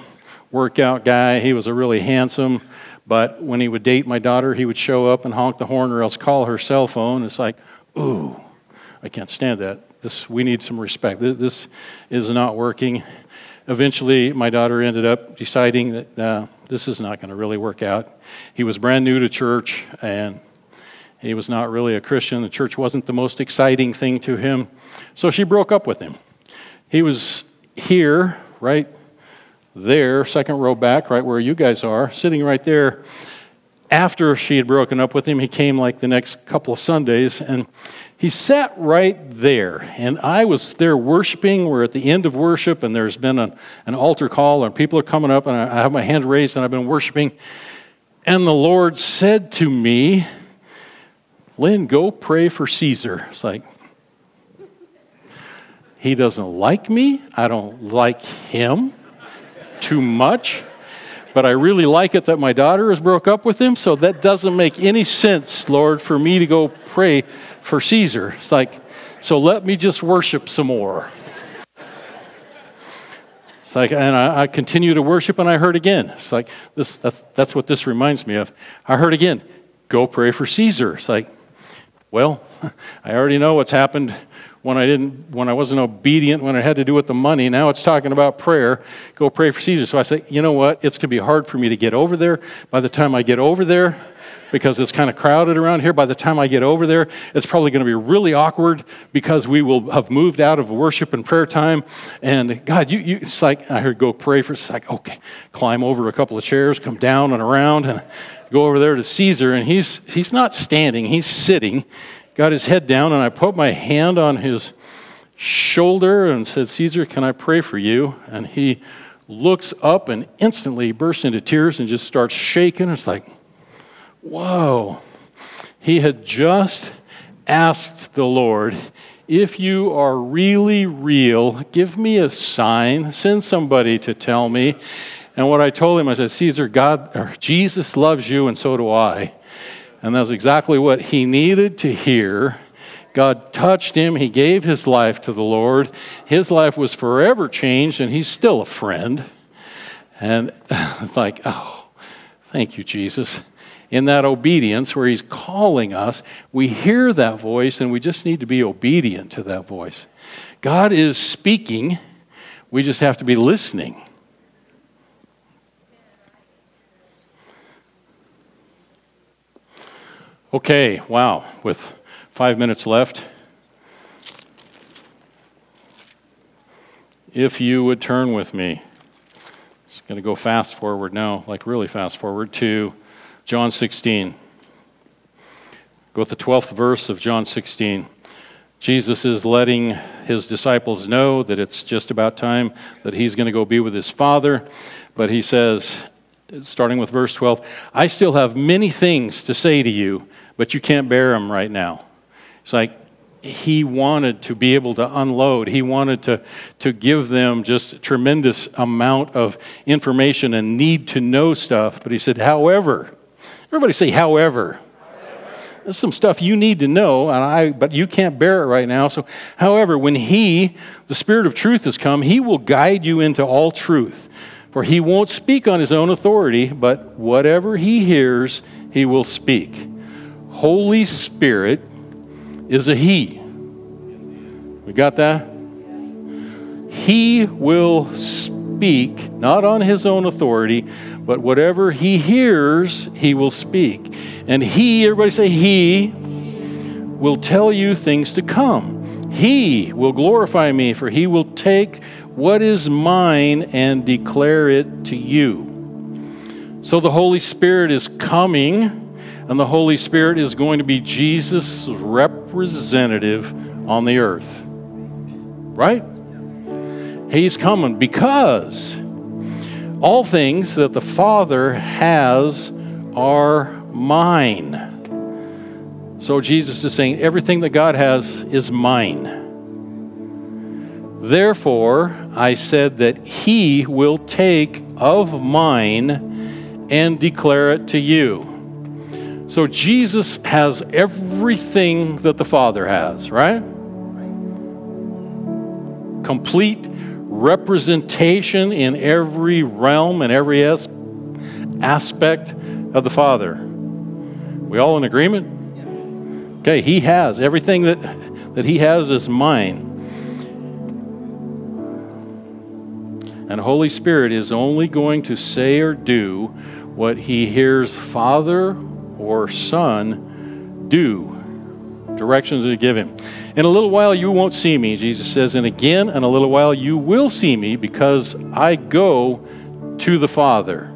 workout guy. He was a really handsome, but when he would date my daughter, he would show up and honk the horn or else call her cell phone. It's like, ooh, I can't stand that. This, we need some respect. This is not working. Eventually, my daughter ended up deciding that uh, this is not going to really work out. He was brand new to church and he was not really a Christian. The church wasn't the most exciting thing to him. So she broke up with him. He was here, right there, second row back, right where you guys are, sitting right there. After she had broken up with him, he came like the next couple of Sundays and he sat right there. And I was there worshiping. We're at the end of worship and there's been an, an altar call and people are coming up and I have my hand raised and I've been worshiping. And the Lord said to me, Lynn, go pray for Caesar. It's like, he doesn't like me. I don't like him too much. But I really like it that my daughter has broke up with him, so that doesn't make any sense, Lord, for me to go pray for Caesar. It's like, so let me just worship some more. It's like, and I, I continue to worship, and I heard again. It's like, this, that's, that's what this reminds me of. I heard again, go pray for Caesar. It's like, well, (laughs) I already know what's happened when I didn't, when I wasn't obedient, when it had to do with the money. Now it's talking about prayer. Go pray for Caesar. So I say, you know what? It's going to be hard for me to get over there. By the time I get over there, because it's kind of crowded around here. By the time I get over there, it's probably going to be really awkward because we will have moved out of worship and prayer time. And God, you, you it's like I heard go pray for. It's like okay, climb over a couple of chairs, come down and around, and go over there to Caesar. And he's he's not standing; he's sitting got his head down, and I put my hand on his shoulder and said, Caesar, can I pray for you? And he looks up and instantly bursts into tears and just starts shaking. It's like, whoa. He had just asked the Lord, if you are really real, give me a sign, send somebody to tell me. And what I told him, I said, Caesar, God or Jesus loves you, and so do I. And that's exactly what he needed to hear. God touched him. He gave his life to the Lord. His life was forever changed, and he's still a friend. And it's (laughs) like, oh, thank you, Jesus. In that obedience where he's calling us, we hear that voice, and we just need to be obedient to that voice. God is speaking, we just have to be listening. Okay, wow, with five minutes left. If you would turn with me, just going to go fast forward now, like really fast forward to John 16. Go with the 12th verse of John 16. Jesus is letting his disciples know that it's just about time that he's going to go be with his Father, but he says, starting with verse 12, I still have many things to say to you, but you can't bear them right now. It's like he wanted to be able to unload. He wanted to, to give them just a tremendous amount of information and need to know stuff. But he said, however, everybody say, however. There's some stuff you need to know, and I, but you can't bear it right now. So, however, when He, the Spirit of truth, has come, He will guide you into all truth. For He won't speak on His own authority, but whatever He hears, He will speak. Holy Spirit is a He. We got that? He will speak, not on His own authority, but whatever He hears, He will speak. And He, everybody say, He will tell you things to come. He will glorify me, for He will take what is mine and declare it to you. So the Holy Spirit is coming, and the Holy Spirit is going to be Jesus' representative on the earth. Right? He's coming because all things that the Father has are mine. So Jesus is saying, everything that God has is mine. Therefore, I said that He will take of mine and declare it to you. So Jesus has everything that the Father has, right? Complete representation in every realm and every as- aspect of the Father. We all in agreement? Okay, he has everything that that he has is mine. And Holy Spirit is only going to say or do what he hears Father or Son do. Directions to give him. In a little while you won't see me, Jesus says, and again in a little while you will see me because I go to the Father.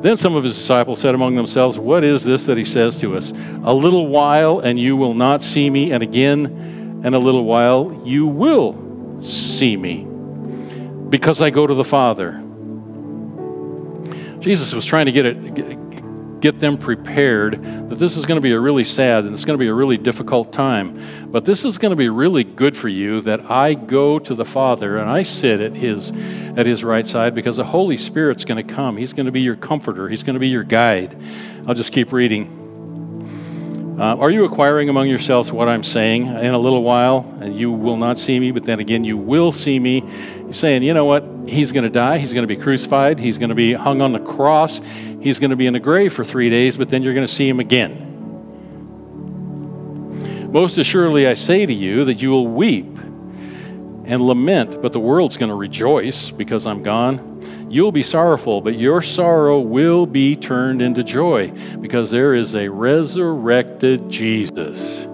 Then some of his disciples said among themselves, What is this that he says to us? A little while and you will not see me, and again in a little while you will see me because I go to the Father. Jesus was trying to get it get them prepared that this is going to be a really sad and it's going to be a really difficult time. But this is going to be really good for you that I go to the Father and I sit at his at his right side because the Holy Spirit's going to come. He's going to be your comforter. He's going to be your guide. I'll just keep reading. Uh, are you acquiring among yourselves what I'm saying? In a little while, and you will not see me, but then again, you will see me. Saying, you know what? He's going to die. He's going to be crucified. He's going to be hung on the cross. He's going to be in the grave for three days, but then you're going to see him again. Most assuredly, I say to you that you will weep and lament, but the world's going to rejoice because I'm gone. You'll be sorrowful, but your sorrow will be turned into joy because there is a resurrected Jesus.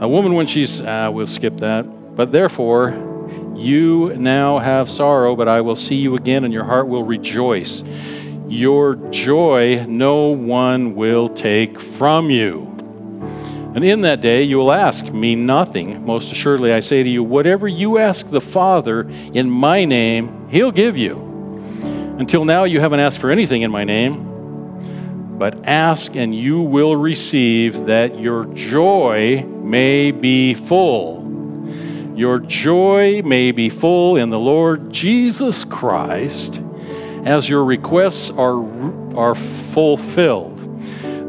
A woman, when she's, ah, we'll skip that. But therefore, you now have sorrow, but I will see you again, and your heart will rejoice. Your joy no one will take from you. And in that day you will ask me nothing. Most assuredly, I say to you, whatever you ask the Father in my name, he'll give you. Until now, you haven't asked for anything in my name. But ask and you will receive, that your joy may be full. Your joy may be full in the Lord Jesus Christ as your requests are, are fulfilled.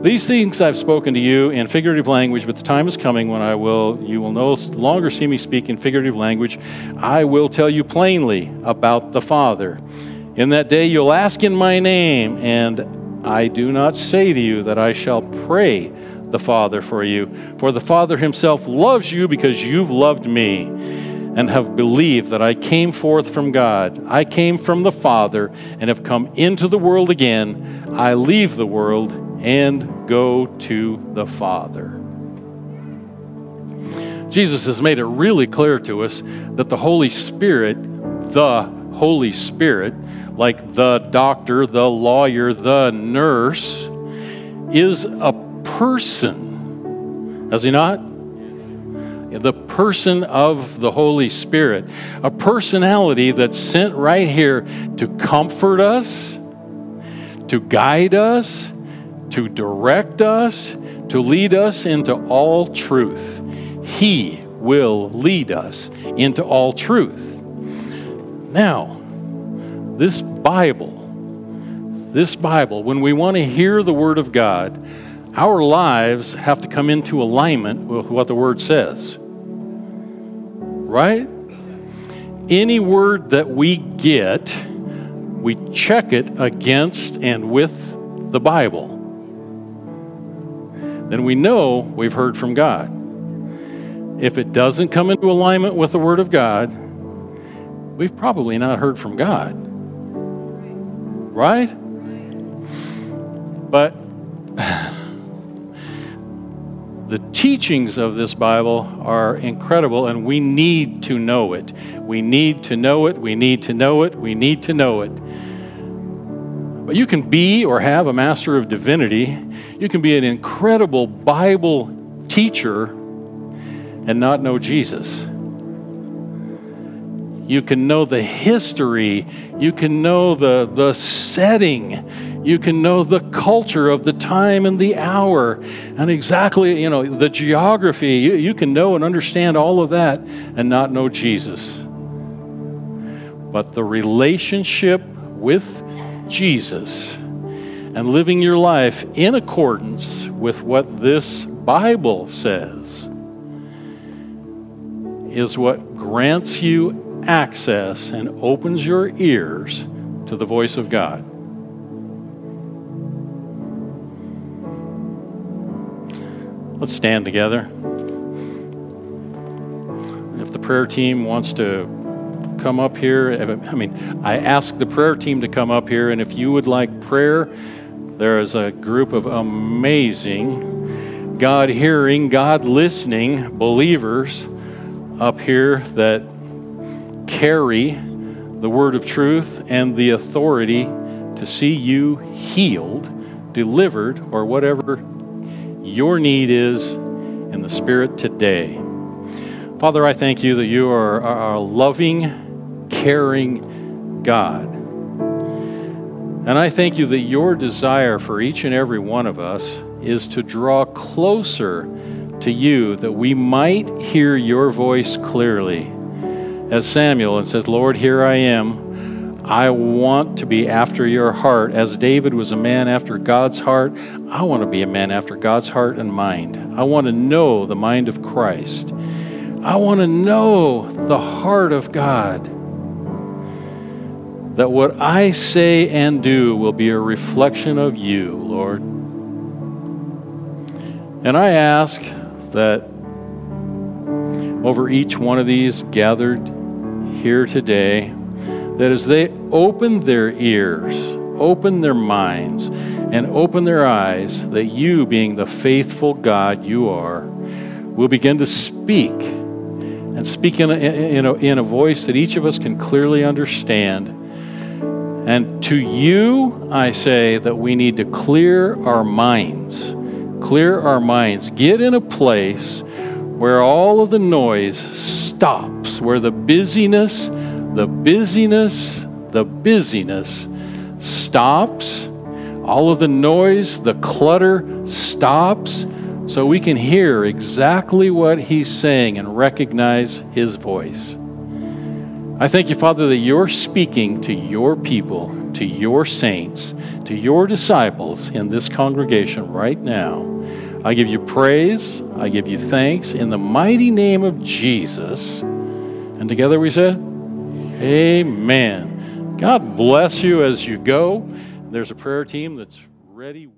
These things I've spoken to you in figurative language, but the time is coming when I will you will no longer see me speak in figurative language. I will tell you plainly about the Father. In that day you'll ask in my name, and I do not say to you that I shall pray the Father for you, for the Father himself loves you because you've loved me and have believed that I came forth from God. I came from the Father and have come into the world again. I leave the world and go to the Father. Jesus has made it really clear to us that the Holy Spirit, the Holy Spirit, like the doctor, the lawyer, the nurse, is a person. Has he not? the person of the Holy Spirit, a personality that's sent right here to comfort us, to guide us, to direct us, to lead us into all truth. He will lead us into all truth. Now, this Bible, this Bible, when we want to hear the Word of God, our lives have to come into alignment with what the Word says. Right? Any word that we get, we check it against and with the Bible. Then we know we've heard from God. If it doesn't come into alignment with the Word of God, we've probably not heard from God. Right? But the teachings of this Bible are incredible, and we need to know it. We need to know it. We need to know it. We need to know it. But you can be or have a Master of Divinity. You can be an incredible Bible teacher and not know Jesus. You can know the history. You can know the, the setting you can know the culture of the time and the hour and exactly, you know, the geography. You, you can know and understand all of that and not know Jesus. But the relationship with Jesus and living your life in accordance with what this Bible says is what grants you access and opens your ears to the voice of God. Let's stand together. If the prayer team wants to come up here, I mean, I ask the prayer team to come up here, and if you would like prayer, there is a group of amazing, God hearing, God listening believers up here that carry the word of truth and the authority to see you healed, delivered, or whatever your need is in the Spirit today. Father, I thank you that you are a loving, caring God. And I thank you that your desire for each and every one of us is to draw closer to you that we might hear your voice clearly. As Samuel and says, Lord, here I am. I want to be after your heart. As David was a man after God's heart, I want to be a man after God's heart and mind. I want to know the mind of Christ. I want to know the heart of God. That what I say and do will be a reflection of you, Lord. And I ask that over each one of these gathered here today, that as they open their ears, open their minds, and open their eyes, that you, being the faithful God you are, will begin to speak and speak in a, in a, in a voice that each of us can clearly understand. And to you, I say that we need to clear our minds. Clear our minds. Get in a place where all of the noise stops, where the busyness, the busyness, the busyness stops. All of the noise, the clutter stops so we can hear exactly what he's saying and recognize his voice. I thank you, Father, that you're speaking to your people, to your saints, to your disciples in this congregation right now. I give you praise, I give you thanks in the mighty name of Jesus. And together we say, Amen. God bless you as you go. There's a prayer team that's ready.